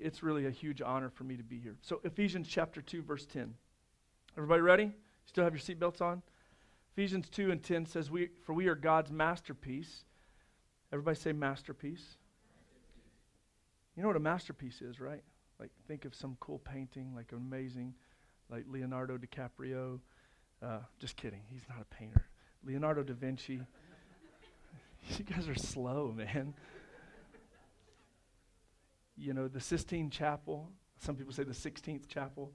It's really a huge honor for me to be here. So, Ephesians chapter 2, verse 10. Everybody ready? Still have your seatbelts on? Ephesians 2 and 10 says, we, For we are God's masterpiece. Everybody say masterpiece. You know what a masterpiece is, right? Like, think of some cool painting, like amazing, like Leonardo DiCaprio. Uh, just kidding, he's not a painter. Leonardo da Vinci. you guys are slow, man you know, the Sistine Chapel. Some people say the 16th chapel.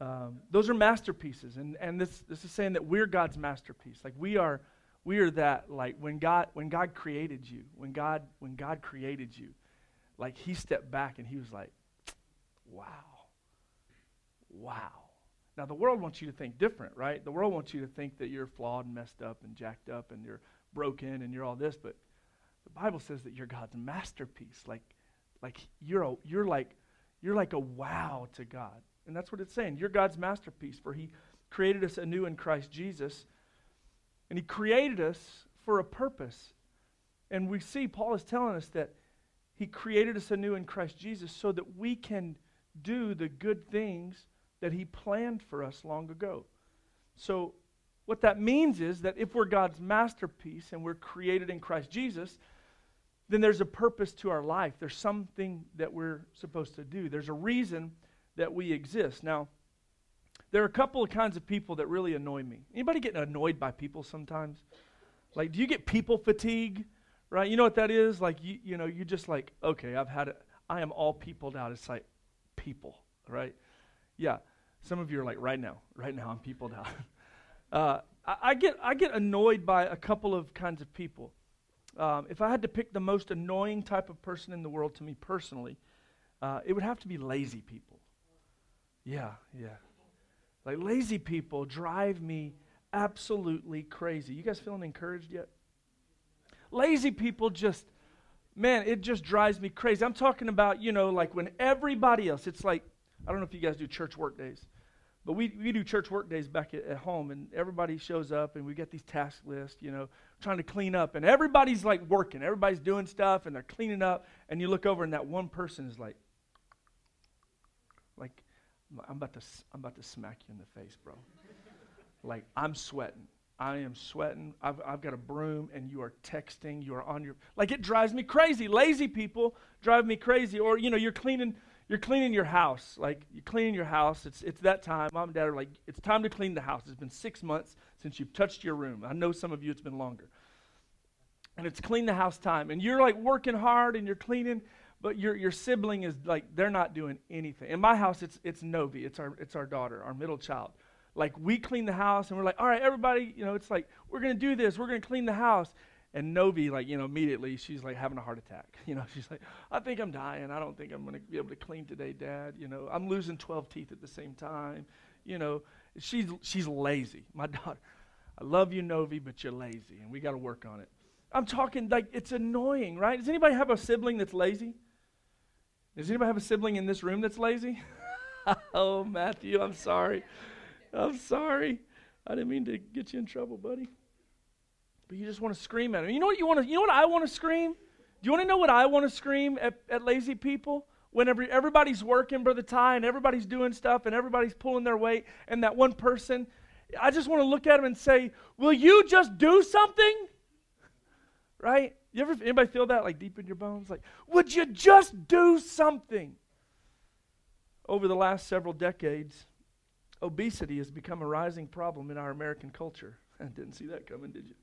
Um, those are masterpieces. And, and this, this is saying that we're God's masterpiece. Like we are, we are that, like when God, when God created you, when God, when God created you, like he stepped back and he was like, wow, wow. Now the world wants you to think different, right? The world wants you to think that you're flawed and messed up and jacked up and you're broken and you're all this, but the Bible says that you're God's masterpiece. Like like you're a, you're like you're like a wow to God. And that's what it's saying. You're God's masterpiece for he created us anew in Christ Jesus. And he created us for a purpose. And we see Paul is telling us that he created us anew in Christ Jesus so that we can do the good things that he planned for us long ago. So what that means is that if we're God's masterpiece and we're created in Christ Jesus, then there's a purpose to our life. There's something that we're supposed to do. There's a reason that we exist. Now, there are a couple of kinds of people that really annoy me. Anybody getting annoyed by people sometimes? Like, do you get people fatigue? Right? You know what that is? Like, you, you know, you're just like, okay, I've had it. I am all peopled out. It's like people, right? Yeah. Some of you are like, right now, right now, I'm peopled out. uh, I, I, get, I get annoyed by a couple of kinds of people um, if I had to pick the most annoying type of person in the world to me personally, uh, it would have to be lazy people. Yeah, yeah. Like lazy people drive me absolutely crazy. You guys feeling encouraged yet? Lazy people just, man, it just drives me crazy. I'm talking about, you know, like when everybody else, it's like, I don't know if you guys do church work days. But we, we do church work days back at, at home, and everybody shows up, and we get these task lists, you know, trying to clean up. And everybody's like working, everybody's doing stuff, and they're cleaning up. And you look over, and that one person is like, like, I'm about to, I'm about to smack you in the face, bro. like, I'm sweating. I am sweating. I've, I've got a broom, and you are texting. You are on your, like, it drives me crazy. Lazy people drive me crazy. Or, you know, you're cleaning you're cleaning your house. Like you're cleaning your house. It's it's that time. Mom and dad are like, it's time to clean the house. It's been six months since you've touched your room. I know some of you it's been longer. And it's clean the house time. And you're like working hard and you're cleaning, but your your sibling is like they're not doing anything. In my house, it's it's Novi. It's our it's our daughter, our middle child. Like we clean the house and we're like, all right, everybody, you know, it's like we're gonna do this. We're gonna clean the house. And Novi, like, you know, immediately she's like having a heart attack. You know, she's like, I think I'm dying. I don't think I'm going to be able to clean today, Dad. You know, I'm losing 12 teeth at the same time. You know, she's, she's lazy. My daughter, I love you, Novi, but you're lazy, and we got to work on it. I'm talking like it's annoying, right? Does anybody have a sibling that's lazy? Does anybody have a sibling in this room that's lazy? oh, Matthew, I'm sorry. I'm sorry. I didn't mean to get you in trouble, buddy. But you just want to scream at them. You know what you want to you know what I want to scream? Do you want to know what I want to scream at, at lazy people? Whenever everybody's working, Brother Ty, and everybody's doing stuff and everybody's pulling their weight, and that one person, I just want to look at him and say, Will you just do something? Right? You ever anybody feel that like deep in your bones? Like, would you just do something? Over the last several decades, obesity has become a rising problem in our American culture. I didn't see that coming, did you?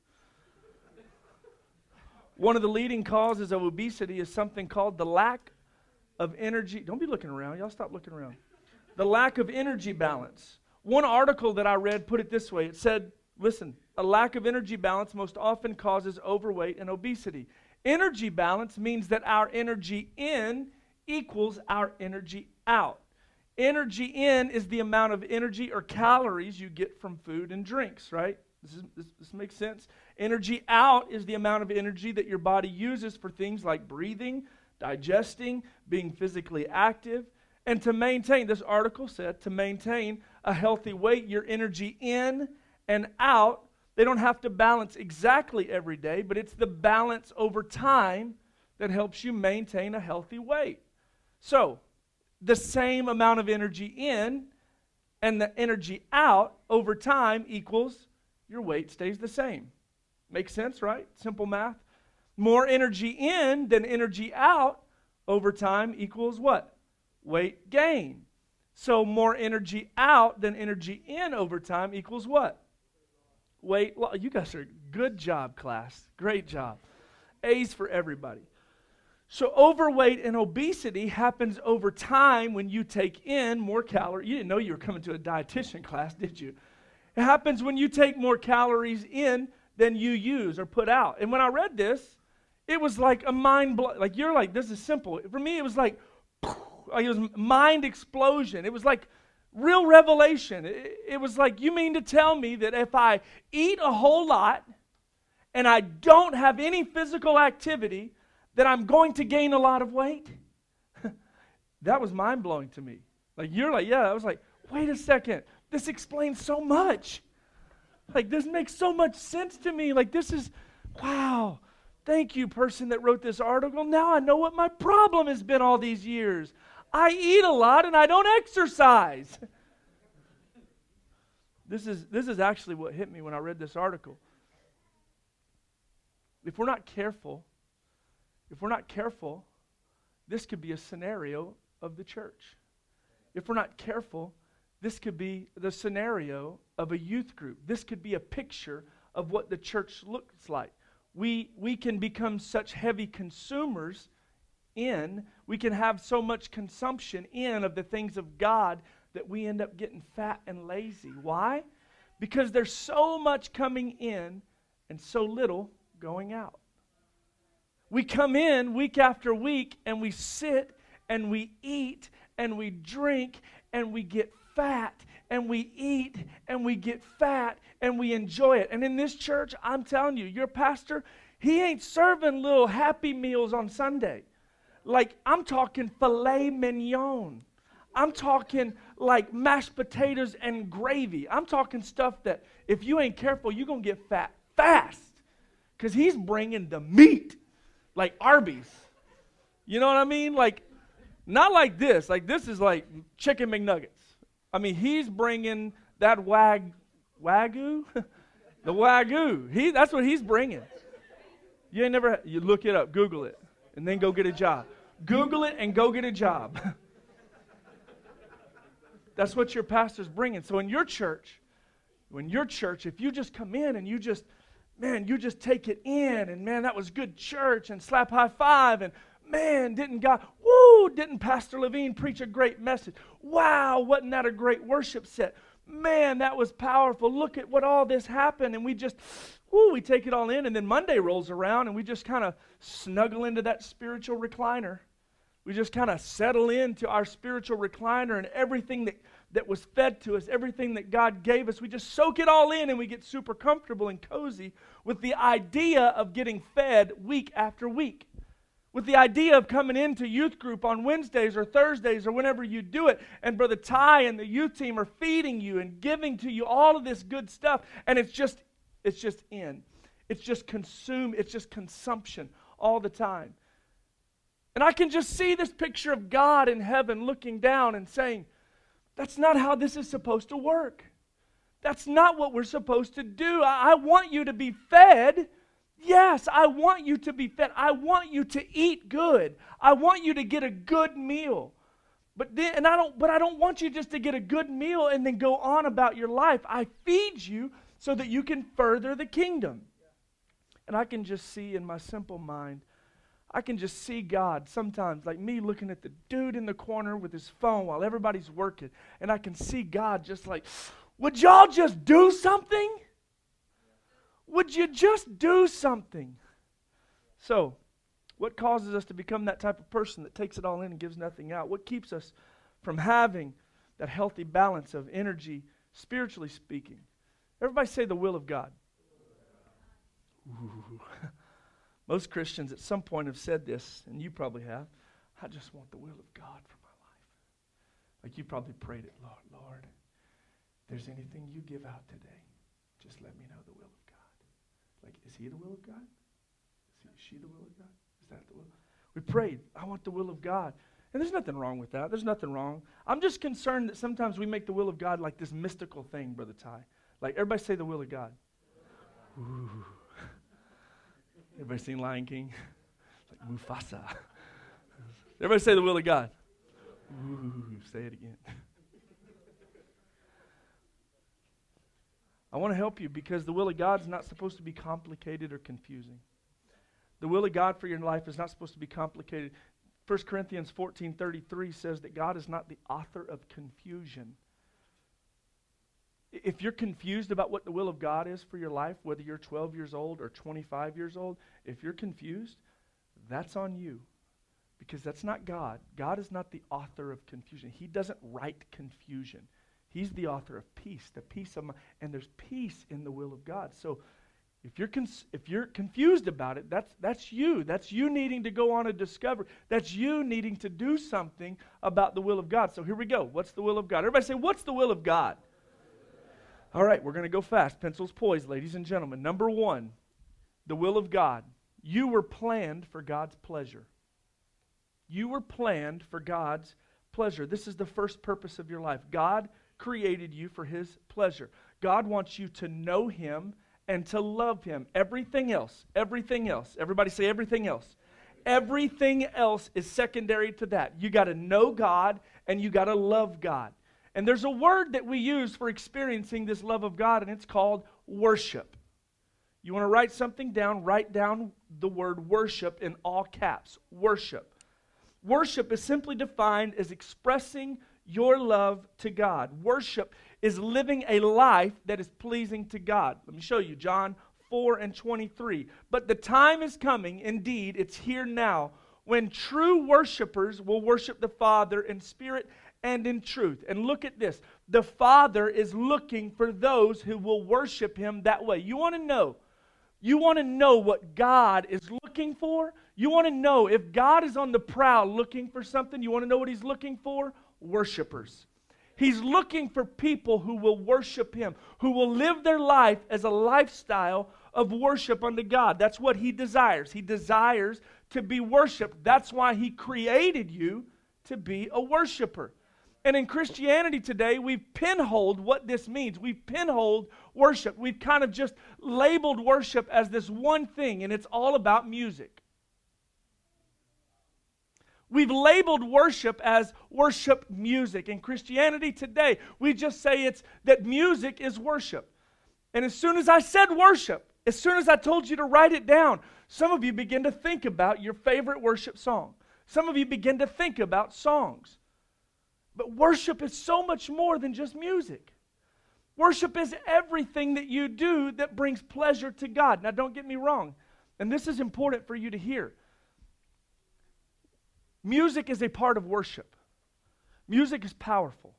One of the leading causes of obesity is something called the lack of energy. Don't be looking around. Y'all stop looking around. The lack of energy balance. One article that I read put it this way it said, listen, a lack of energy balance most often causes overweight and obesity. Energy balance means that our energy in equals our energy out. Energy in is the amount of energy or calories you get from food and drinks, right? This, is, this, this makes sense. Energy out is the amount of energy that your body uses for things like breathing, digesting, being physically active. And to maintain, this article said, to maintain a healthy weight, your energy in and out, they don't have to balance exactly every day, but it's the balance over time that helps you maintain a healthy weight. So, the same amount of energy in and the energy out over time equals your weight stays the same. Makes sense, right? Simple math. More energy in than energy out over time equals what? Weight gain. So more energy out than energy in over time equals what? Weight loss. You guys are good job, class. Great job. A's for everybody. So, overweight and obesity happens over time when you take in more calories. You didn't know you were coming to a dietitian class, did you? It happens when you take more calories in than you use or put out. And when I read this, it was like a mind blow. Like, you're like, this is simple. For me, it was like, it was mind explosion. It was like real revelation. It, it was like, you mean to tell me that if I eat a whole lot and I don't have any physical activity, that I'm going to gain a lot of weight? that was mind blowing to me. Like, you're like, yeah, I was like, wait a second. This explains so much. Like, this makes so much sense to me. Like, this is, wow. Thank you, person that wrote this article. Now I know what my problem has been all these years. I eat a lot and I don't exercise. This is, this is actually what hit me when I read this article. If we're not careful, if we're not careful, this could be a scenario of the church. If we're not careful, this could be the scenario of a youth group. This could be a picture of what the church looks like. We, we can become such heavy consumers in, we can have so much consumption in of the things of God that we end up getting fat and lazy. Why? Because there's so much coming in and so little going out. We come in week after week and we sit and we eat and we drink and we get fat and we eat and we get fat and we enjoy it. And in this church, I'm telling you, your pastor, he ain't serving little happy meals on Sunday. Like, I'm talking filet mignon. I'm talking like mashed potatoes and gravy. I'm talking stuff that if you ain't careful, you're going to get fat fast because he's bringing the meat like Arby's. You know what I mean? Like, not like this. Like, this is like chicken McNuggets. I mean, he's bringing that wag, wagyu, the wagyu. He, that's what he's bringing. You ain't never, you look it up, Google it, and then go get a job. Google it and go get a job. that's what your pastor's bringing. So in your church, when your church, if you just come in and you just man, you just take it in, and man, that was good church, and slap high five, and man, didn't God, woo, didn't Pastor Levine preach a great message? Wow, wasn't that a great worship set? Man, that was powerful. Look at what all this happened, and we just, woo, we take it all in, and then Monday rolls around, and we just kind of snuggle into that spiritual recliner. We just kind of settle into our spiritual recliner, and everything that that was fed to us, everything that God gave us. We just soak it all in and we get super comfortable and cozy with the idea of getting fed week after week. With the idea of coming into youth group on Wednesdays or Thursdays or whenever you do it, and Brother Ty and the youth team are feeding you and giving to you all of this good stuff, and it's just it's just in. It's just consume, it's just consumption all the time. And I can just see this picture of God in heaven looking down and saying, that's not how this is supposed to work. That's not what we're supposed to do. I, I, want you to be fed. Yes, I want you to be fed. I want you to eat good. I want you to get a good meal. But then and I don't but I don't want you just to get a good meal and then go on about your life. I feed you so that you can further the kingdom. And I can just see in my simple mind I can just see God sometimes, like me looking at the dude in the corner with his phone while everybody's working. And I can see God just like, would y'all just do something? Would you just do something? So, what causes us to become that type of person that takes it all in and gives nothing out? What keeps us from having that healthy balance of energy, spiritually speaking? Everybody say the will of God. Ooh. Most Christians at some point have said this, and you probably have. I just want the will of God for my life. Like you probably prayed it, Lord, Lord, if there's anything you give out today, just let me know the will. Like, is he the will of God? Is, he, is she the will of God? Is that the will? We prayed, I want the will of God. And there's nothing wrong with that. There's nothing wrong. I'm just concerned that sometimes we make the will of God like this mystical thing, Brother Ty. Like, everybody say the will of God. Ooh. Everybody seen Lion King? like Mufasa. Everybody say the will of God. Ooh, say it again. I want to help you because the will of God is not supposed to be complicated or confusing. The will of God for your life is not supposed to be complicated. 1 Corinthians 14:33 says that God is not the author of confusion. If you're confused about what the will of God is for your life, whether you're 12 years old or 25 years old, if you're confused, that's on you. Because that's not God. God is not the author of confusion. He doesn't write confusion. He's the author of peace, the peace of mind. And there's peace in the will of God. So if you're, cons- if you're confused about it, that's, that's you. That's you needing to go on a discovery. That's you needing to do something about the will of God. So here we go. What's the will of God? Everybody say, What's the will of God? All right, we're going to go fast. Pencils poised, ladies and gentlemen. Number one, the will of God. You were planned for God's pleasure. You were planned for God's pleasure. This is the first purpose of your life. God created you for His pleasure. God wants you to know Him and to love Him. Everything else, everything else, everybody say everything else. Everything else is secondary to that. You got to know God and you got to love God. And there's a word that we use for experiencing this love of God, and it's called worship. You want to write something down, write down the word worship in all caps. Worship. Worship is simply defined as expressing your love to God. Worship is living a life that is pleasing to God. Let me show you John 4 and 23. But the time is coming, indeed, it's here now, when true worshipers will worship the Father in spirit and in truth. And look at this the Father is looking for those who will worship Him that way. You want to know? You want to know what God is looking for? You want to know if God is on the prowl looking for something? You want to know what He's looking for? Worshipers. He's looking for people who will worship Him, who will live their life as a lifestyle of worship unto God. That's what He desires. He desires to be worshiped. That's why He created you to be a worshiper. And in Christianity today, we've pinholed what this means. We've pinholed worship. We've kind of just labeled worship as this one thing, and it's all about music. We've labeled worship as worship music. In Christianity today, we just say it's that music is worship. And as soon as I said worship, as soon as I told you to write it down, some of you begin to think about your favorite worship song. Some of you begin to think about songs. But worship is so much more than just music. Worship is everything that you do that brings pleasure to God. Now, don't get me wrong, and this is important for you to hear. Music is a part of worship. Music is powerful.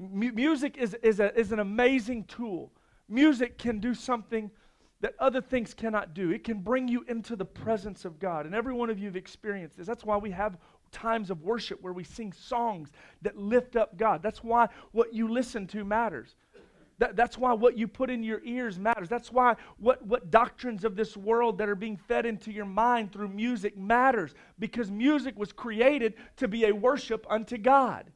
M- music is, is, a, is an amazing tool. Music can do something that other things cannot do. It can bring you into the presence of God. And every one of you have experienced this. That's why we have times of worship where we sing songs that lift up God. That's why what you listen to matters. That, that's why what you put in your ears matters. That's why what, what doctrines of this world that are being fed into your mind through music matters. Because music was created to be a worship unto God.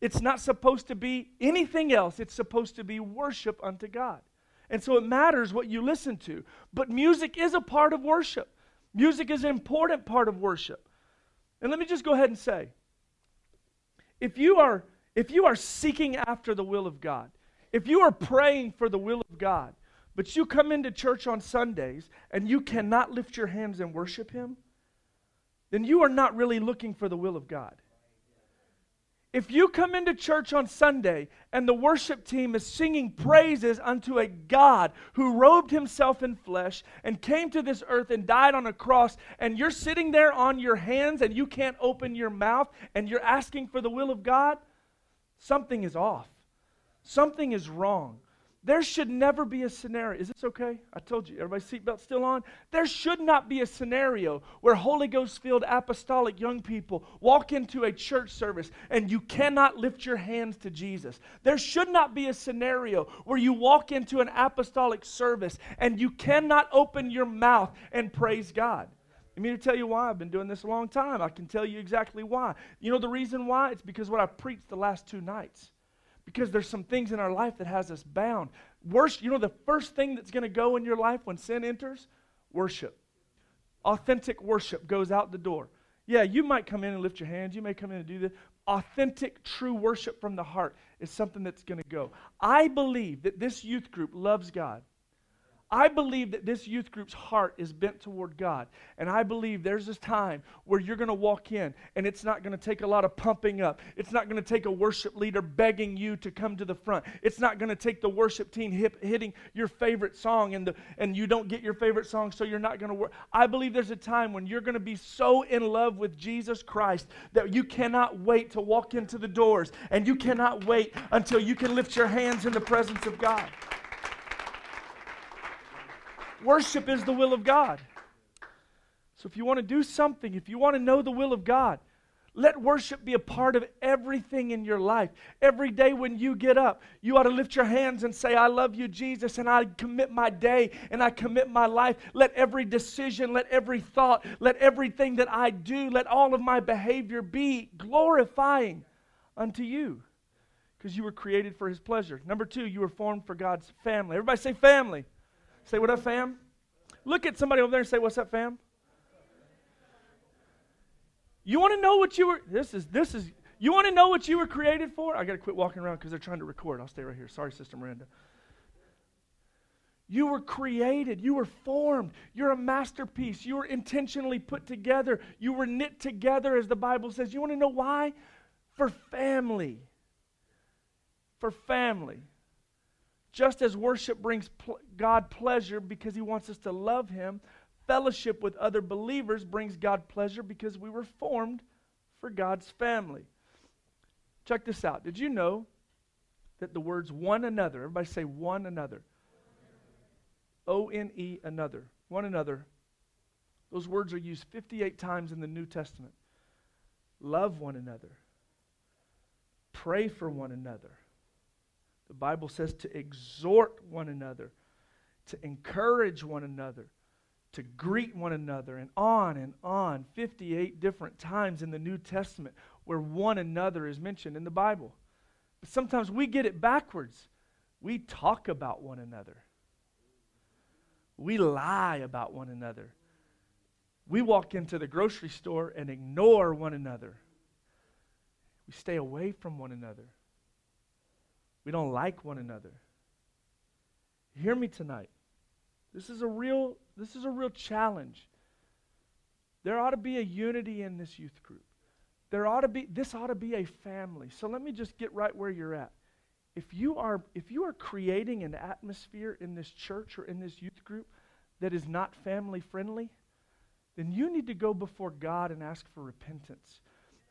It's not supposed to be anything else, it's supposed to be worship unto God. And so it matters what you listen to. But music is a part of worship, music is an important part of worship. And let me just go ahead and say if you are, if you are seeking after the will of God, if you are praying for the will of God, but you come into church on Sundays and you cannot lift your hands and worship Him, then you are not really looking for the will of God. If you come into church on Sunday and the worship team is singing praises unto a God who robed himself in flesh and came to this earth and died on a cross, and you're sitting there on your hands and you can't open your mouth and you're asking for the will of God, something is off. Something is wrong. There should never be a scenario. Is this okay? I told you, everybody's seatbelt still on? There should not be a scenario where Holy Ghost filled apostolic young people walk into a church service and you cannot lift your hands to Jesus. There should not be a scenario where you walk into an apostolic service and you cannot open your mouth and praise God. I mean to tell you why? I've been doing this a long time. I can tell you exactly why. You know the reason why? It's because what I preached the last two nights. Because there's some things in our life that has us bound. Worship, you know the first thing that's going to go in your life when sin enters? Worship. Authentic worship goes out the door. Yeah, you might come in and lift your hands. You may come in and do this. Authentic, true worship from the heart is something that's going to go. I believe that this youth group loves God. I believe that this youth group's heart is bent toward God. And I believe there's this time where you're going to walk in and it's not going to take a lot of pumping up. It's not going to take a worship leader begging you to come to the front. It's not going to take the worship team hip, hitting your favorite song and, the, and you don't get your favorite song, so you're not going to work. I believe there's a time when you're going to be so in love with Jesus Christ that you cannot wait to walk into the doors and you cannot wait until you can lift your hands in the presence of God. Worship is the will of God. So if you want to do something, if you want to know the will of God, let worship be a part of everything in your life. Every day when you get up, you ought to lift your hands and say, I love you, Jesus, and I commit my day and I commit my life. Let every decision, let every thought, let everything that I do, let all of my behavior be glorifying unto you because you were created for his pleasure. Number two, you were formed for God's family. Everybody say family. Say, what up, fam? Look at somebody over there and say, what's up, fam? You want to know what you were, this is, this is, you want to know what you were created for? I got to quit walking around because they're trying to record. I'll stay right here. Sorry, Sister Miranda. You were created. You were formed. You're a masterpiece. You were intentionally put together. You were knit together, as the Bible says. You want to know why? For family. For family. Just as worship brings pl- God pleasure because he wants us to love him, fellowship with other believers brings God pleasure because we were formed for God's family. Check this out. Did you know that the words one another, everybody say one another, O N E another, one another, those words are used 58 times in the New Testament. Love one another, pray for one another the Bible says to exhort one another, to encourage one another, to greet one another, and on and on. 58 different times in the New Testament where one another is mentioned in the Bible. But sometimes we get it backwards. We talk about one another, we lie about one another. We walk into the grocery store and ignore one another. We stay away from one another. We don't like one another. Hear me tonight. This is a real this is a real challenge. There ought to be a unity in this youth group. There ought to be this ought to be a family. So let me just get right where you're at. If you are if you are creating an atmosphere in this church or in this youth group that is not family friendly, then you need to go before God and ask for repentance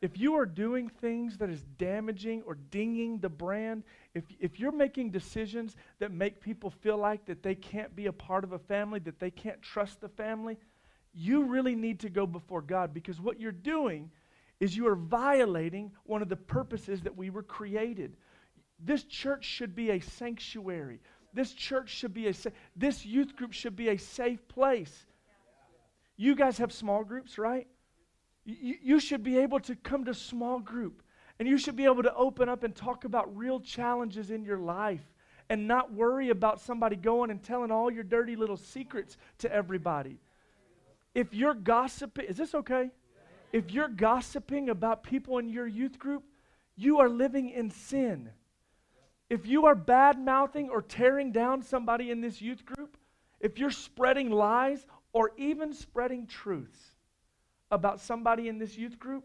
if you are doing things that is damaging or dinging the brand, if, if you're making decisions that make people feel like that they can't be a part of a family, that they can't trust the family, you really need to go before God because what you're doing is you are violating one of the purposes that we were created. This church should be a sanctuary. This church should be a this youth group should be a safe place. You guys have small groups, right? You, should be able to come to small group and you should be able to open up and talk about real challenges in your life and not worry about somebody going and telling all your dirty little secrets to everybody. If you're gossiping, is this okay? If you're gossiping about people in your youth group, you are living in sin. If you are bad mouthing or tearing down somebody in this youth group, if you're spreading lies or even spreading truths, about somebody in this youth group,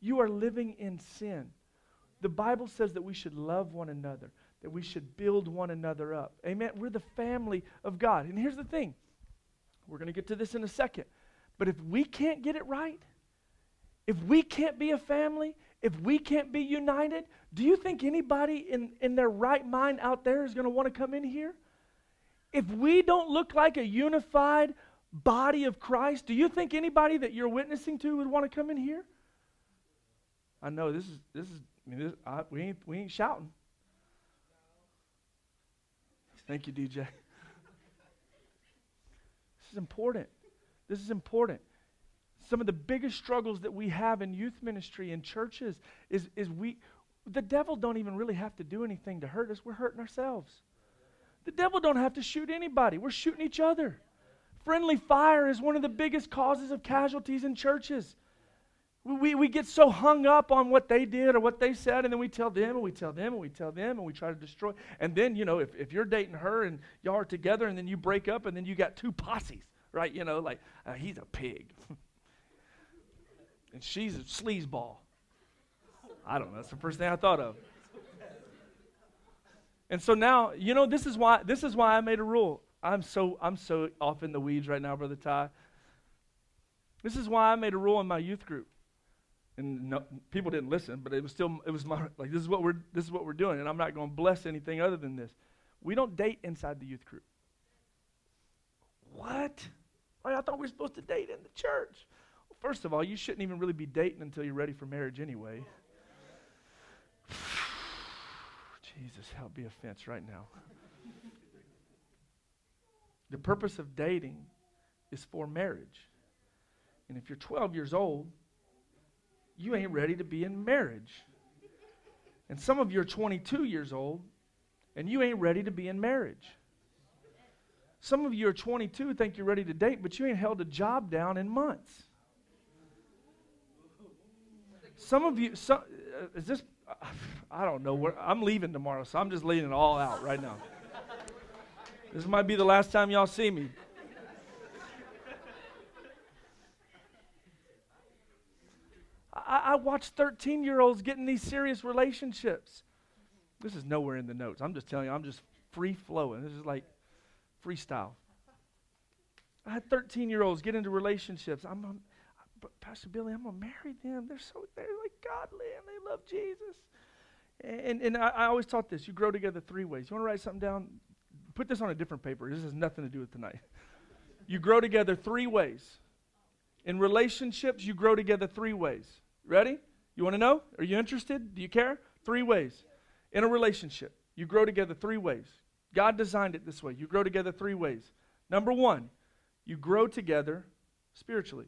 you are living in sin. The Bible says that we should love one another, that we should build one another up. Amen. We're the family of God. And here's the thing we're going to get to this in a second. But if we can't get it right, if we can't be a family, if we can't be united, do you think anybody in, in their right mind out there is going to want to come in here? If we don't look like a unified, body of Christ, do you think anybody that you're witnessing to would want to come in here? I know this is this is I mean this, I, we ain't we ain't shouting. Thank you, DJ. this is important. This is important. some of the biggest struggles that we have in youth ministry and churches is, is we, the devil don't even really have to do anything to hurt us. We're hurting ourselves. The devil don't have to shoot anybody. We're shooting each other. Friendly fire is one of the biggest causes of casualties in churches. We, we get so hung up on what they did or what they said, and then we tell them, and we tell them, and we tell them, and we try to destroy. And then, you know, if, if you're dating her and y'all are together, and then you break up, and then you got two posses, right? You know, like, uh, he's a pig. and she's a sleazeball. I don't know. That's the first thing I thought of. And so now, you know, this is why this is why I made a rule. I'm so I'm so off in the weeds right now, brother Ty. This is why I made a rule in my youth group. And no, people didn't listen, but it was still it was my like this is what we're this is what we're doing, and I'm not going to bless anything other than this. We don't date inside the youth group. What? I thought we were supposed to date in the church. Well, first of all, you shouldn't even really be dating until you're ready for marriage anyway. Jesus, help be offense right now. The purpose of dating is for marriage. And if you're 12 years old, you ain't ready to be in marriage. And some of you are 22 years old, and you ain't ready to be in marriage. Some of you are 22, think you're ready to date, but you ain't held a job down in months. Some of you, some, uh, is this I don't know where I'm leaving tomorrow, so I'm just laying it all out right now. This might be the last time y'all see me. I, I watch 13 year olds getting these serious relationships. This is nowhere in the notes. I'm just telling you, I'm just free flowing. This is like freestyle. I had 13 year olds get into relationships. I'm, I'm but Pastor Billy, I'm gonna marry them. They're so they're like godly and they love Jesus. And and I, I always taught this: you grow together three ways. You want to write something down? Put this on a different paper. This has nothing to do with tonight. you grow together three ways. In relationships, you grow together three ways. Ready? You want to know? Are you interested? Do you care? Three ways. In a relationship, you grow together three ways. God designed it this way. You grow together three ways. Number one, you grow together spiritually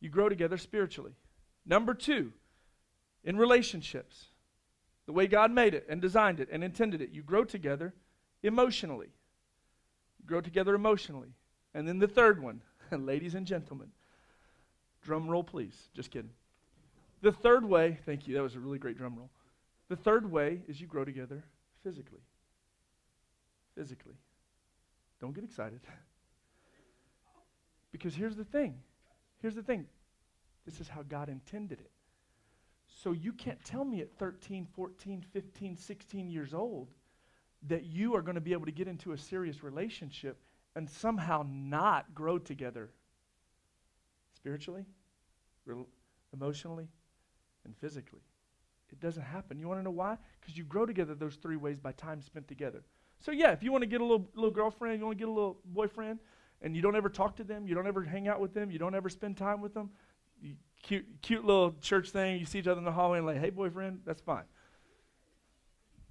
you grow together spiritually. Number two, in relationships, the way God made it and designed it and intended it, you grow together emotionally. Grow together emotionally. And then the third one, ladies and gentlemen, drum roll, please. Just kidding. The third way, thank you, that was a really great drum roll. The third way is you grow together physically. Physically. Don't get excited. Because here's the thing Here's the thing this is how God intended it. So you can't tell me at 13, 14, 15, 16 years old that you are going to be able to get into a serious relationship and somehow not grow together spiritually, re- emotionally, and physically. It doesn't happen. You want to know why? Because you grow together those three ways by time spent together. So yeah, if you want to get a little little girlfriend, you want to get a little boyfriend, and you don't ever talk to them, you don't ever hang out with them, you don't ever spend time with them, you, cute, cute little church thing, you see each other in the hallway and like, hey, boyfriend, that's fine.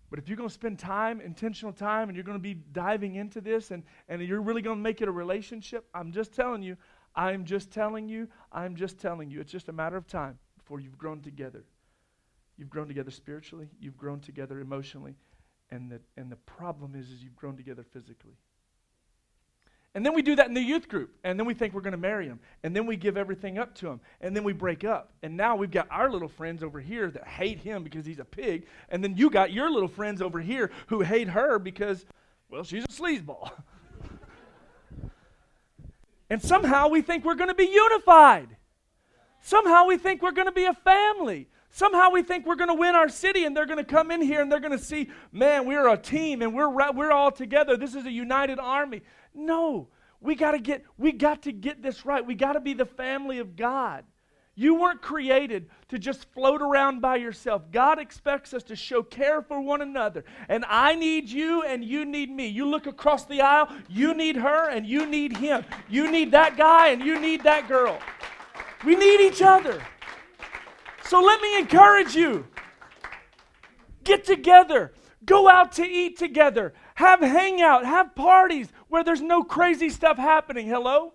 But if you're going to spend time, intentional time, and you're going to be diving into this and, and you're really going to make it a relationship, I'm just telling you, I'm just telling you, I'm just telling you, it's just a matter of time before you've grown together. You've grown together spiritually, you've grown together emotionally, and the, and the problem is, is you've grown together physically. And then we do that in the youth group. And then we think we're going to marry him. And then we give everything up to him. And then we break up. And now we've got our little friends over here that hate him because he's a pig. And then you got your little friends over here who hate her because, well, she's a sleazeball. and somehow we think we're going to be unified. Somehow we think we're going to be a family. Somehow we think we're going to win our city and they're going to come in here and they're going to see, man, we're a team and we're, we're all together. This is a united army. No. We got to get we got to get this right. We got to be the family of God. You weren't created to just float around by yourself. God expects us to show care for one another. And I need you and you need me. You look across the aisle, you need her and you need him. You need that guy and you need that girl. We need each other. So let me encourage you. Get together. Go out to eat together. Have hangout. Have parties where there's no crazy stuff happening. Hello?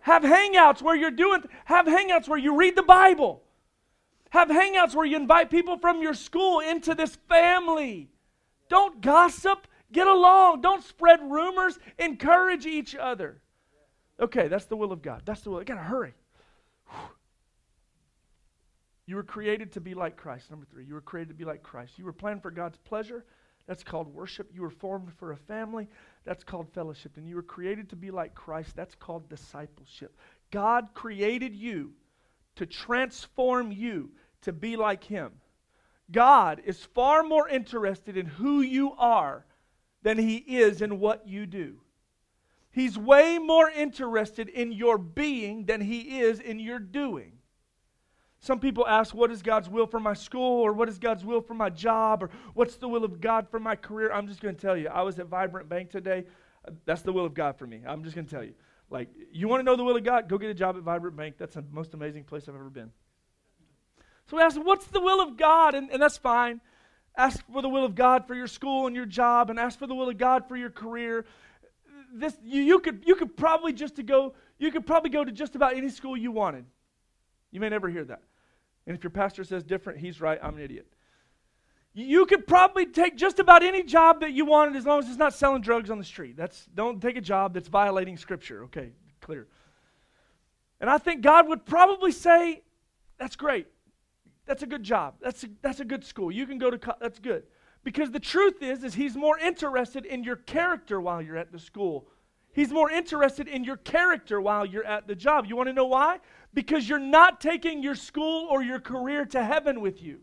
Have hangouts where you're doing, have hangouts where you read the Bible. Have hangouts where you invite people from your school into this family. Don't gossip. Get along. Don't spread rumors. Encourage each other. Okay, that's the will of God. That's the will. I gotta hurry. You were created to be like Christ. Number three, you were created to be like Christ. You were planned for God's pleasure. That's called worship. You were formed for a family. That's called fellowship. And you were created to be like Christ. That's called discipleship. God created you to transform you to be like Him. God is far more interested in who you are than He is in what you do. He's way more interested in your being than He is in your doing. Some people ask, What is God's will for my school? Or what is God's will for my job? Or what's the will of God for my career? I'm just going to tell you. I was at Vibrant Bank today. That's the will of God for me. I'm just going to tell you. Like, you want to know the will of God? Go get a job at Vibrant Bank. That's the most amazing place I've ever been. So we ask, What's the will of God? And, and that's fine. Ask for the will of God for your school and your job, and ask for the will of God for your career. This you, you could you could probably just to go you could probably go to just about any school you wanted. You may never hear that. And if your pastor says different, he's right, I'm an idiot. You could probably take just about any job that you wanted as long as it's not selling drugs on the street. That's don't take a job that's violating scripture. Okay, clear. And I think God would probably say, that's great. That's a good job. That's a, that's a good school. You can go to co- that's good. Because the truth is is he's more interested in your character while you're at the school. He's more interested in your character while you're at the job. You want to know why? because you're not taking your school or your career to heaven with you.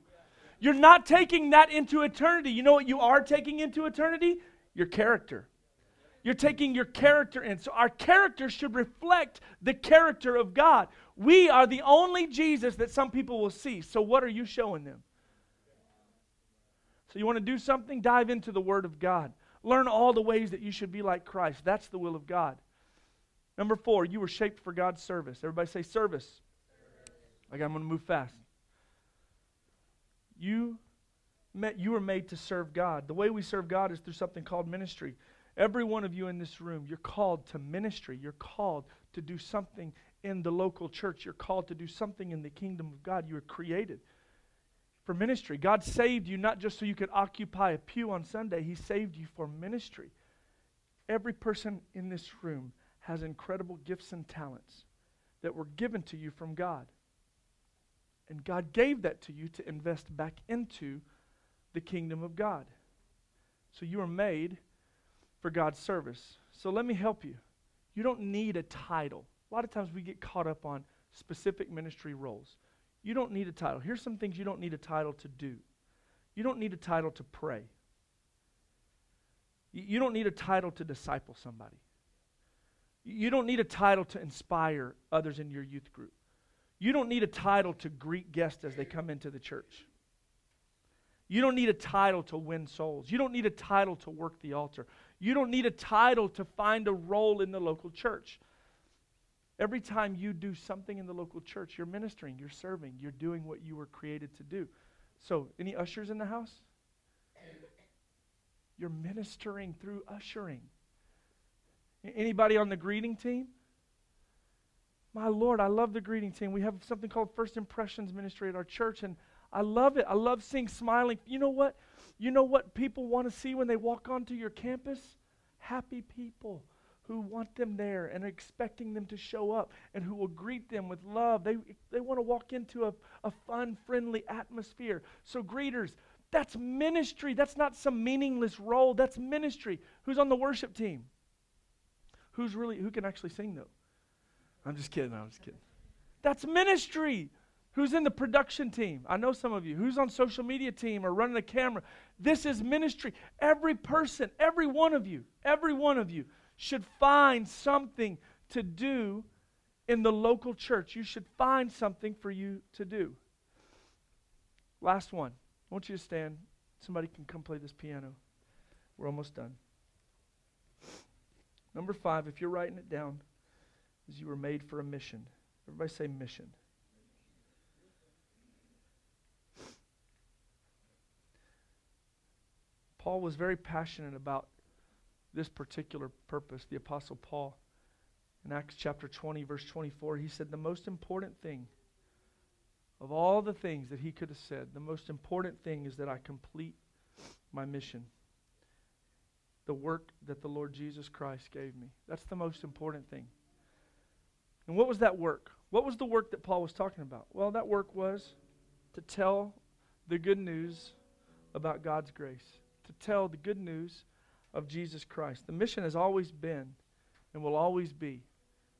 You're not taking that into eternity. You know what you are taking into eternity? Your character. You're taking your character in. So our character should reflect the character of God. We are the only Jesus that some people will see. So what are you showing them? So you want to do something? Dive into the Word of God. Learn all the ways that you should be like Christ. That's the will of God. Number four, you were shaped for God's service. Everybody say service. Like I'm going to move fast. You met, you were made to serve God. The way we serve God is through something called ministry. Every one of you in this room, you're called to ministry. You're called to do something in the local church. You're called to do something in the kingdom of God. You were created for ministry. God saved you not just so you could occupy a pew on Sunday, He saved you for ministry. Every person in this room has incredible gifts and talents that were given to you from God. And God gave that to you to invest back into the kingdom of God. So you are made for God's service. So let me help you. You don't need a title. A lot of times we get caught up on specific ministry roles. You don't need a title. Here's some things you don't need a title to do. You don't need a title to pray. You don't need a title to disciple somebody. You don't need a title to inspire others in your youth group. You don't need a title to greet guests as they come into the church. You don't need a title to win souls. You don't need a title to work the altar. You don't need a title to find a role in the local church. Every time you do something in the local church, you're ministering, you're serving, you're doing what you were created to do. So, any ushers in the house? You're ministering through ushering. Anybody on the greeting team? My Lord, I love the greeting team. We have something called First Impressions Ministry at our church, and I love it. I love seeing smiling. You know what? You know what people want to see when they walk onto your campus? Happy people who want them there and are expecting them to show up and who will greet them with love. They, they want to walk into a, a fun, friendly atmosphere. So, greeters, that's ministry. That's not some meaningless role. That's ministry. Who's on the worship team? Who's really who can actually sing though? I'm just kidding. I'm just kidding. That's ministry. Who's in the production team? I know some of you. Who's on social media team or running a camera? This is ministry. Every person, every one of you, every one of you should find something to do in the local church. You should find something for you to do. Last one. I want you to stand. Somebody can come play this piano. We're almost done. Number five, if you're writing it down, is you were made for a mission. Everybody say mission. Paul was very passionate about this particular purpose, the Apostle Paul. In Acts chapter 20, verse 24, he said, The most important thing of all the things that he could have said, the most important thing is that I complete my mission. The work that the Lord Jesus Christ gave me. That's the most important thing. And what was that work? What was the work that Paul was talking about? Well, that work was to tell the good news about God's grace, to tell the good news of Jesus Christ. The mission has always been and will always be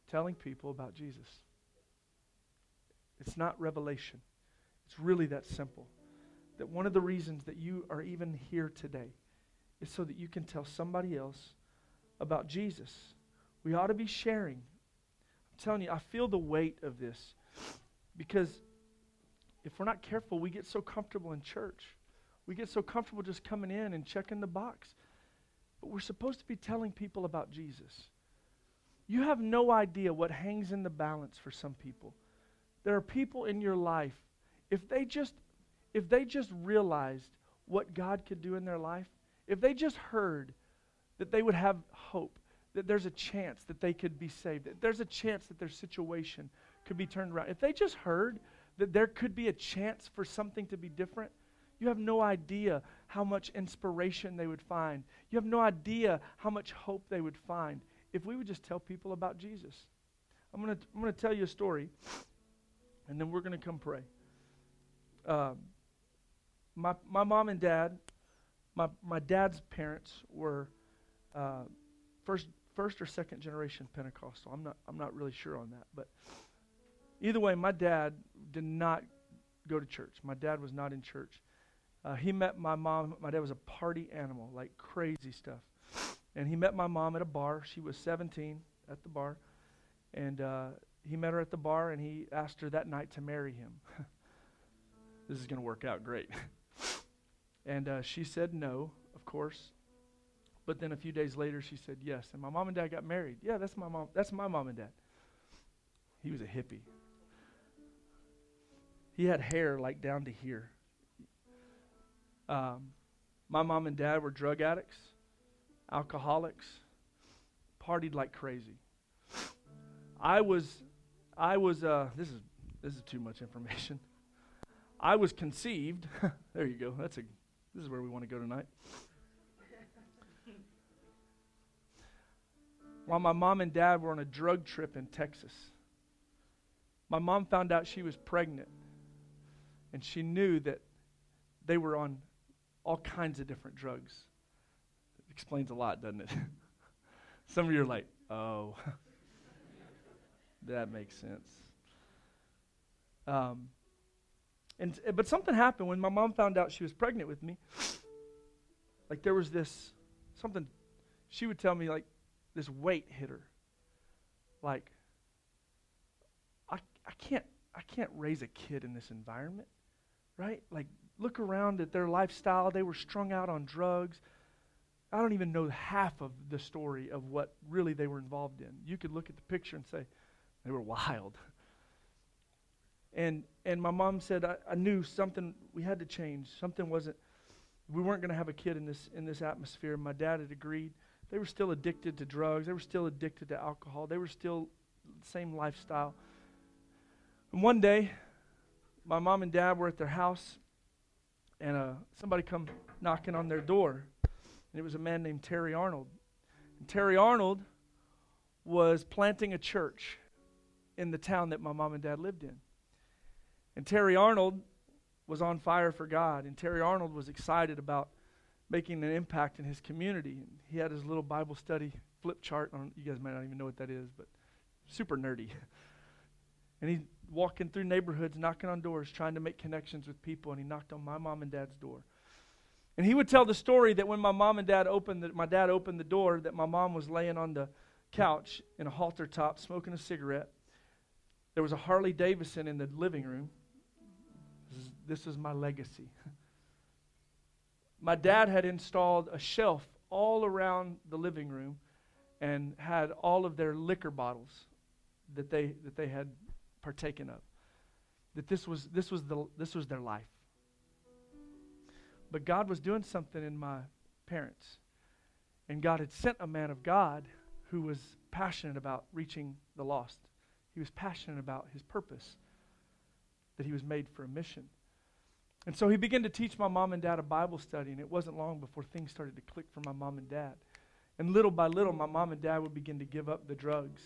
telling people about Jesus. It's not revelation. It's really that simple. That one of the reasons that you are even here today is so that you can tell somebody else about Jesus. We ought to be sharing. I'm telling you, I feel the weight of this because if we're not careful, we get so comfortable in church. We get so comfortable just coming in and checking the box. But we're supposed to be telling people about Jesus. You have no idea what hangs in the balance for some people. There are people in your life, if they just if they just realized what God could do in their life, if they just heard that they would have hope, that there's a chance that they could be saved, that there's a chance that their situation could be turned around. If they just heard that there could be a chance for something to be different, you have no idea how much inspiration they would find. You have no idea how much hope they would find if we would just tell people about Jesus. I'm going to I'm to tell you a story, and then we're going to come pray. Um, my, my mom and dad, my, my dad's parents were uh, first, first or second generation Pentecostal. I'm not, I'm not really sure on that. But either way, my dad did not go to church. My dad was not in church. Uh, he met my mom. My dad was a party animal, like crazy stuff. And he met my mom at a bar. She was 17 at the bar. And uh, he met her at the bar and he asked her that night to marry him. this is going to work out great. and uh, she said no, of course. But then a few days later, she said yes. And my mom and dad got married. Yeah, that's my mom. That's my mom and dad. He was a hippie. He had hair like down to here. Um, my mom and dad were drug addicts, alcoholics, partied like crazy. I was, I was. Uh, this is this is too much information. I was conceived. there you go. That's a. This is where we want to go tonight. While my mom and dad were on a drug trip in Texas, my mom found out she was pregnant, and she knew that they were on all kinds of different drugs. It explains a lot, doesn't it? Some of you are like, oh, that makes sense. Um, and but something happened when my mom found out she was pregnant with me. Like there was this something she would tell me like this weight hit her. Like I I can't I can't raise a kid in this environment. Right? Like look around at their lifestyle. They were strung out on drugs. I don't even know half of the story of what really they were involved in. You could look at the picture and say, they were wild. And, and my mom said, I, I knew something, we had to change. Something wasn't, we weren't going to have a kid in this, in this atmosphere. My dad had agreed. They were still addicted to drugs. They were still addicted to alcohol. They were still the same lifestyle. And one day, my mom and dad were at their house, and uh, somebody come knocking on their door, and it was a man named Terry Arnold. And Terry Arnold was planting a church in the town that my mom and dad lived in. And Terry Arnold was on fire for God, and Terry Arnold was excited about making an impact in his community. And he had his little Bible study flip chart on. You guys might not even know what that is, but super nerdy. and he walking through neighborhoods, knocking on doors, trying to make connections with people, and he knocked on my mom and dad's door. And he would tell the story that when my mom and dad opened the, my dad opened the door, that my mom was laying on the couch in a halter top, smoking a cigarette. There was a Harley Davidson in the living room. This is, this is my legacy. my dad had installed a shelf all around the living room and had all of their liquor bottles that they that they had partaken of. That this was, this was, the, this was their life. But God was doing something in my parents. And God had sent a man of God who was passionate about reaching the lost. He was passionate about his purpose, that he was made for a mission. And so he began to teach my mom and dad a Bible study, and it wasn't long before things started to click for my mom and dad. And little by little, my mom and dad would begin to give up the drugs,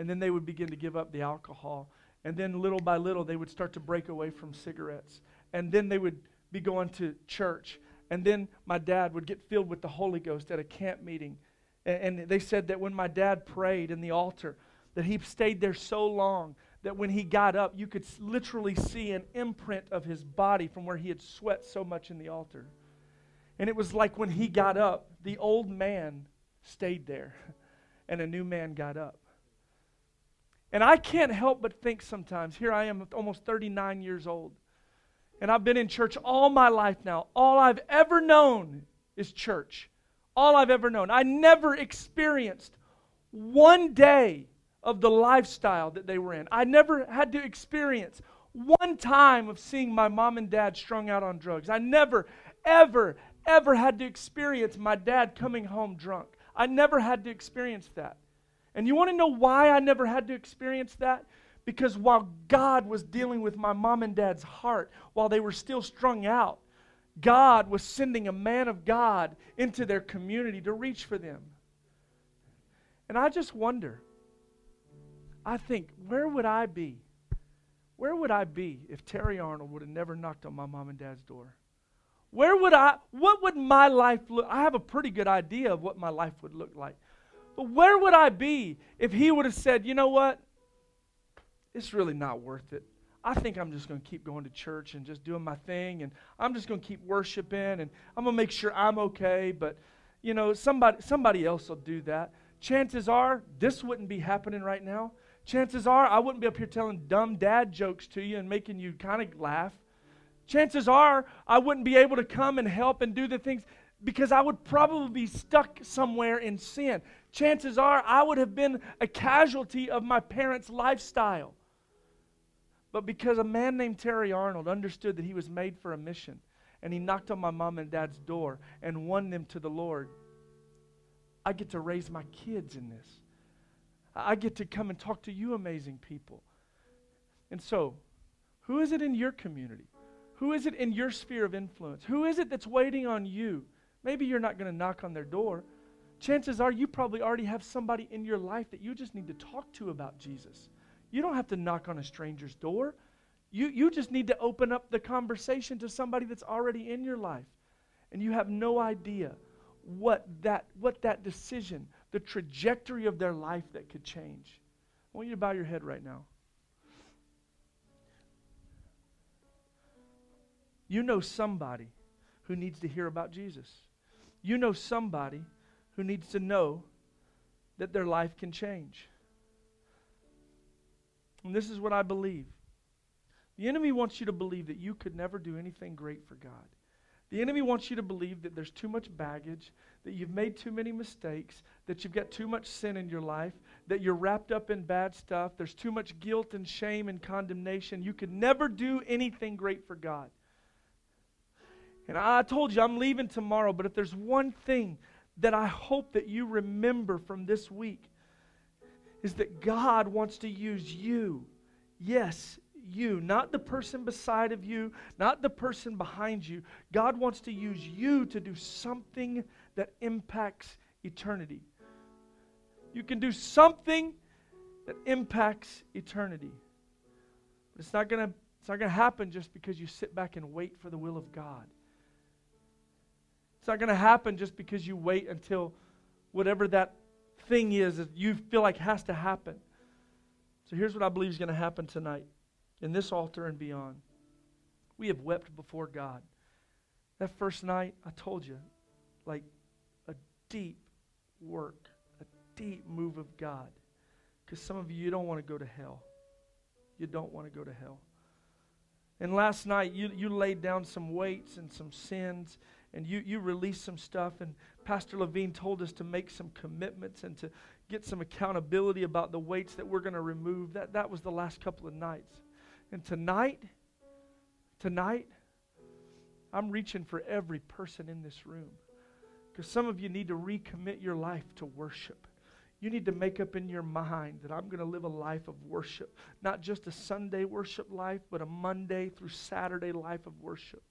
and then they would begin to give up the alcohol. And then little by little, they would start to break away from cigarettes. And then they would be going to church. And then my dad would get filled with the Holy Ghost at a camp meeting. And, and they said that when my dad prayed in the altar, that he stayed there so long that when he got up, you could literally see an imprint of his body from where he had sweat so much in the altar. And it was like when he got up, the old man stayed there, and a new man got up. And I can't help but think sometimes, here I am, almost 39 years old, and I've been in church all my life now. All I've ever known is church. All I've ever known. I never experienced one day of the lifestyle that they were in. I never had to experience one time of seeing my mom and dad strung out on drugs. I never, ever, ever had to experience my dad coming home drunk. I never had to experience that. And you want to know why I never had to experience that? Because while God was dealing with my mom and dad's heart, while they were still strung out, God was sending a man of God into their community to reach for them. And I just wonder, I think, where would I be? Where would I be if Terry Arnold would have never knocked on my mom and dad's door? Where would I, what would my life look? I have a pretty good idea of what my life would look like. But where would I be if he would have said, you know what? It's really not worth it. I think I'm just going to keep going to church and just doing my thing, and I'm just going to keep worshiping, and I'm going to make sure I'm okay. But, you know, somebody, somebody else will do that. Chances are this wouldn't be happening right now. Chances are I wouldn't be up here telling dumb dad jokes to you and making you kind of laugh. Chances are I wouldn't be able to come and help and do the things because I would probably be stuck somewhere in sin. Chances are I would have been a casualty of my parents' lifestyle. But because a man named Terry Arnold understood that he was made for a mission, and he knocked on my mom and dad's door and won them to the Lord, I get to raise my kids in this. I get to come and talk to you, amazing people. And so, who is it in your community? Who is it in your sphere of influence? Who is it that's waiting on you? Maybe you're not going to knock on their door. Chances are you probably already have somebody in your life that you just need to talk to about Jesus. You don't have to knock on a stranger's door. You, you just need to open up the conversation to somebody that's already in your life. And you have no idea what that, what that decision, the trajectory of their life that could change. I want you to bow your head right now. You know somebody who needs to hear about Jesus. You know somebody who needs to know that their life can change. And this is what I believe. The enemy wants you to believe that you could never do anything great for God. The enemy wants you to believe that there's too much baggage, that you've made too many mistakes, that you've got too much sin in your life, that you're wrapped up in bad stuff, there's too much guilt and shame and condemnation. You could never do anything great for God. And I told you I'm leaving tomorrow, but if there's one thing that I hope that you remember from this week, is that God wants to use you. Yes, you, not the person beside of you, not the person behind you. God wants to use you to do something that impacts eternity. You can do something that impacts eternity. But it's not going to it's not going to happen just because you sit back and wait for the will of God. It's not going to happen just because you wait until whatever that thing is that you feel like has to happen. So here's what I believe is going to happen tonight in this altar and beyond. We have wept before God. That first night, I told you, like a deep work, a deep move of God. Because some of you, you don't want to go to hell. You don't want to go to hell. And last night, you, you laid down some weights and some sins, and you, you released some stuff. And Pastor Levine told us to make some commitments and to get some accountability about the weights that we're going to remove. That, that was the last couple of nights. And tonight, tonight, I'm reaching for every person in this room. Because some of you need to recommit your life to worship. you need to make up in your mind that I'm going to live a life of worship. Not just a Sunday worship life, but a Monday through Saturday life of worship.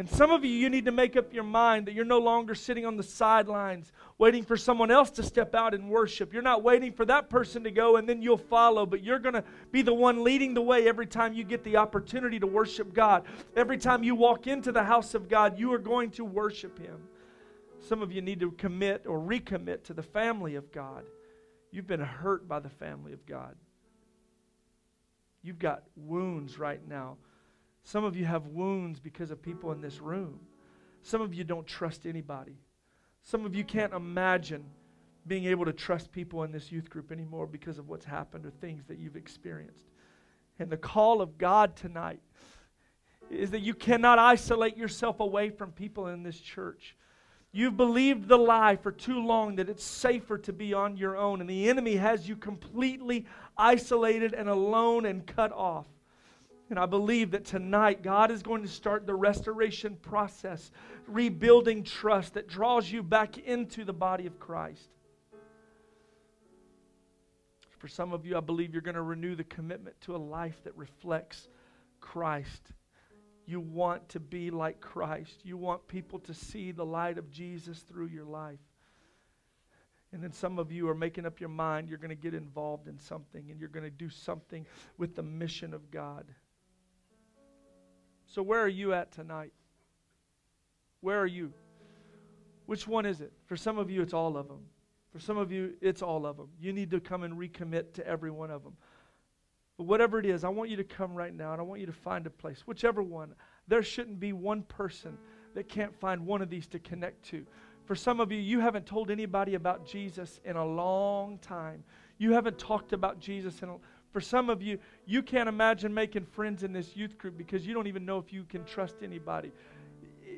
And some of you, you need to make up your mind that you're no longer sitting on the sidelines waiting for someone else to step out and worship. You're not waiting for that person to go and then you'll follow, but you're going to be the one leading the way every time you get the opportunity to worship God. Every time you walk into the house of God, you are going to worship Him. Some of you need to commit or recommit to the family of God. You've been hurt by the family of God. You've got wounds right now. Some of you have wounds because of people in this room. Some of you don't trust anybody. Some of you can't imagine being able to trust people in this youth group anymore because of what's happened or things that you've experienced. And the call of God tonight is that you cannot isolate yourself away from people in this church. You've believed the lie for too long that it's safer to be on your own, and the enemy has you completely isolated and alone and cut off. And I believe that tonight God is going to start the restoration process, rebuilding trust that draws you back into the body of Christ. For some of you, I believe you're going to renew the commitment to a life that reflects Christ you want to be like Christ. You want people to see the light of Jesus through your life. And then some of you are making up your mind you're going to get involved in something and you're going to do something with the mission of God. So, where are you at tonight? Where are you? Which one is it? For some of you, it's all of them. For some of you, it's all of them. You need to come and recommit to every one of them. But whatever it is, I want you to come right now and I want you to find a place, whichever one. There shouldn't be one person that can't find one of these to connect to. For some of you, you haven't told anybody about Jesus in a long time. You haven't talked about Jesus in a, for some of you, you can't imagine making friends in this youth group because you don't even know if you can trust anybody.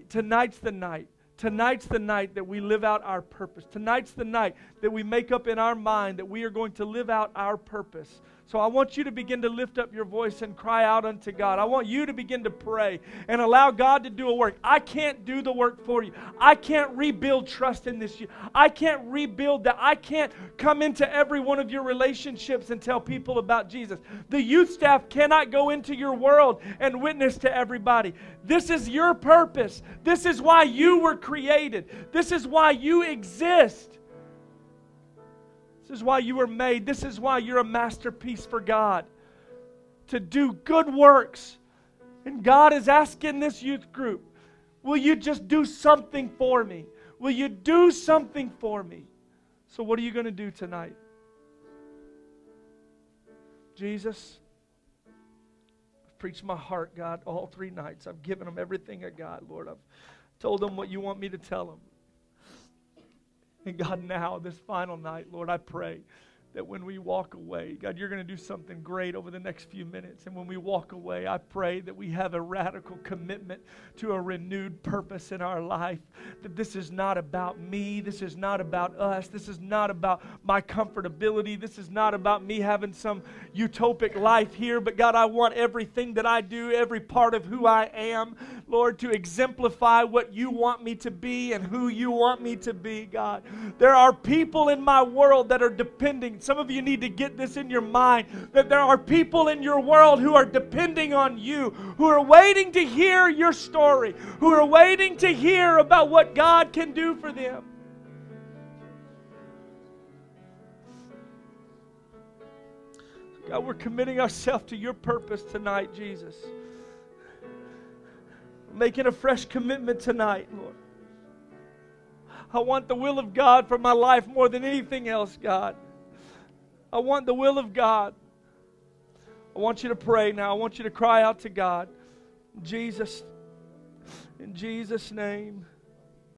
Tonight's the night. Tonight's the night that we live out our purpose. Tonight's the night that we make up in our mind that we are going to live out our purpose. So I want you to begin to lift up your voice and cry out unto God. I want you to begin to pray and allow God to do a work. I can't do the work for you. I can't rebuild trust in this. I can't rebuild that. I can't come into every one of your relationships and tell people about Jesus. The youth staff cannot go into your world and witness to everybody. This is your purpose. This is why you were created. This is why you exist. This is why you were made. This is why you're a masterpiece for God. To do good works. And God is asking this youth group, will you just do something for me? Will you do something for me? So, what are you going to do tonight? Jesus, I've preached my heart, God, all three nights. I've given them everything I got, Lord. I've told them what you want me to tell them. And God, now, this final night, Lord, I pray that when we walk away, God, you're going to do something great over the next few minutes. And when we walk away, I pray that we have a radical commitment to a renewed purpose in our life. That this is not about me. This is not about us. This is not about my comfortability. This is not about me having some utopic life here. But God, I want everything that I do, every part of who I am, Lord, to exemplify what you want me to be and who you want me to be, God. There are people in my world that are depending some of you need to get this in your mind that there are people in your world who are depending on you, who are waiting to hear your story, who are waiting to hear about what God can do for them. God, we're committing ourselves to your purpose tonight, Jesus. Making a fresh commitment tonight, Lord. I want the will of God for my life more than anything else, God. I want the will of God. I want you to pray now. I want you to cry out to God. Jesus, in Jesus' name.